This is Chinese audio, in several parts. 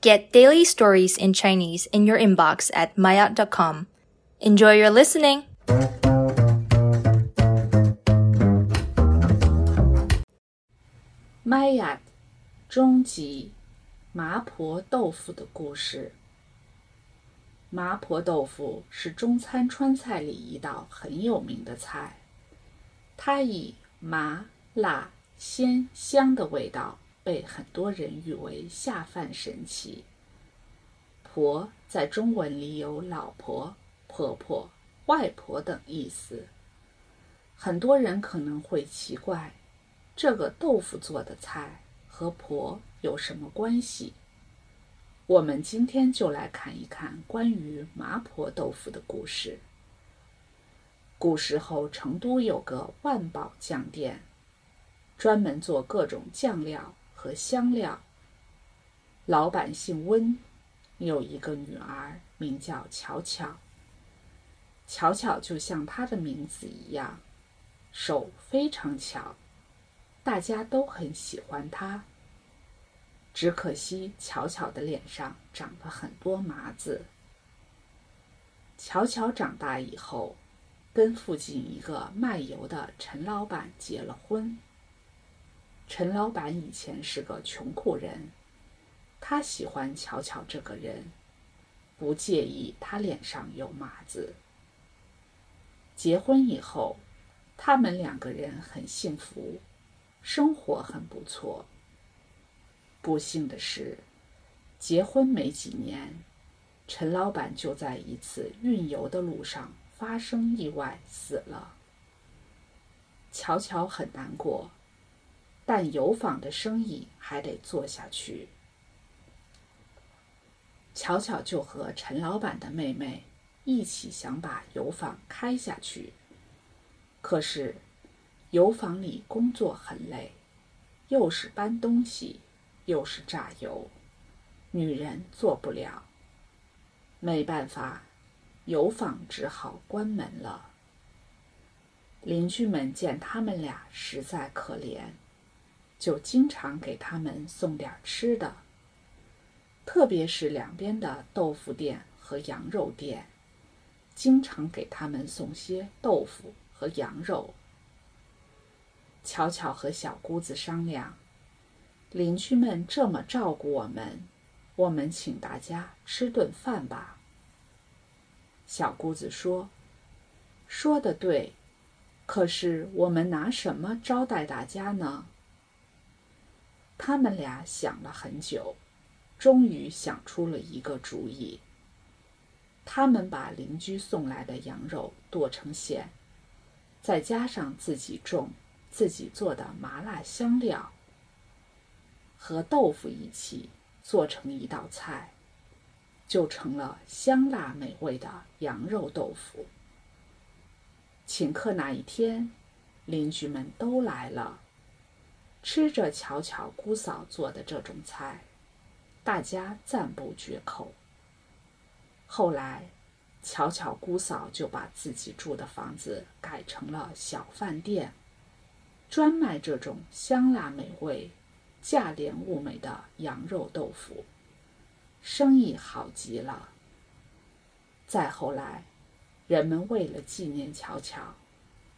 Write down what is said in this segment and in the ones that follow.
Get daily stories in Chinese in your inbox at maya.com. Enjoy your listening! 玛雅终极麻婆豆腐的故事。麻婆豆腐是中餐川菜里一道很有名的菜，它以麻辣鲜香的味道。 被很多人誉为下饭神器。婆在中文里有老婆、婆婆、外婆等意思。很多人可能会奇怪，这个豆腐做的菜和婆有什么关系？我们今天就来看一看关于麻婆豆腐的故事。古时候，成都有个万宝酱店，专门做各种酱料。和香料。老板姓温，有一个女儿，名叫巧巧。巧巧就像她的名字一样，手非常巧，大家都很喜欢她。只可惜巧巧的脸上长了很多麻子。巧巧长大以后，跟附近一个卖油的陈老板结了婚。陈老板以前是个穷苦人，他喜欢巧巧这个人，不介意他脸上有麻子。结婚以后，他们两个人很幸福，生活很不错。不幸的是，结婚没几年，陈老板就在一次运油的路上发生意外死了。巧巧很难过。但油坊的生意还得做下去。巧巧就和陈老板的妹妹一起想把油坊开下去。可是，油坊里工作很累，又是搬东西，又是榨油，女人做不了。没办法，油坊只好关门了。邻居们见他们俩实在可怜。就经常给他们送点吃的，特别是两边的豆腐店和羊肉店，经常给他们送些豆腐和羊肉。巧巧和小姑子商量，邻居们这么照顾我们，我们请大家吃顿饭吧。小姑子说：“说的对，可是我们拿什么招待大家呢？”他们俩想了很久，终于想出了一个主意。他们把邻居送来的羊肉剁成馅，再加上自己种、自己做的麻辣香料，和豆腐一起做成一道菜，就成了香辣美味的羊肉豆腐。请客那一天，邻居们都来了。吃着巧巧姑嫂做的这种菜，大家赞不绝口。后来，巧巧姑嫂就把自己住的房子改成了小饭店，专卖这种香辣美味、价廉物美的羊肉豆腐，生意好极了。再后来，人们为了纪念巧巧，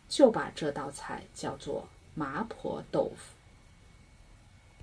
就把这道菜叫做麻婆豆腐。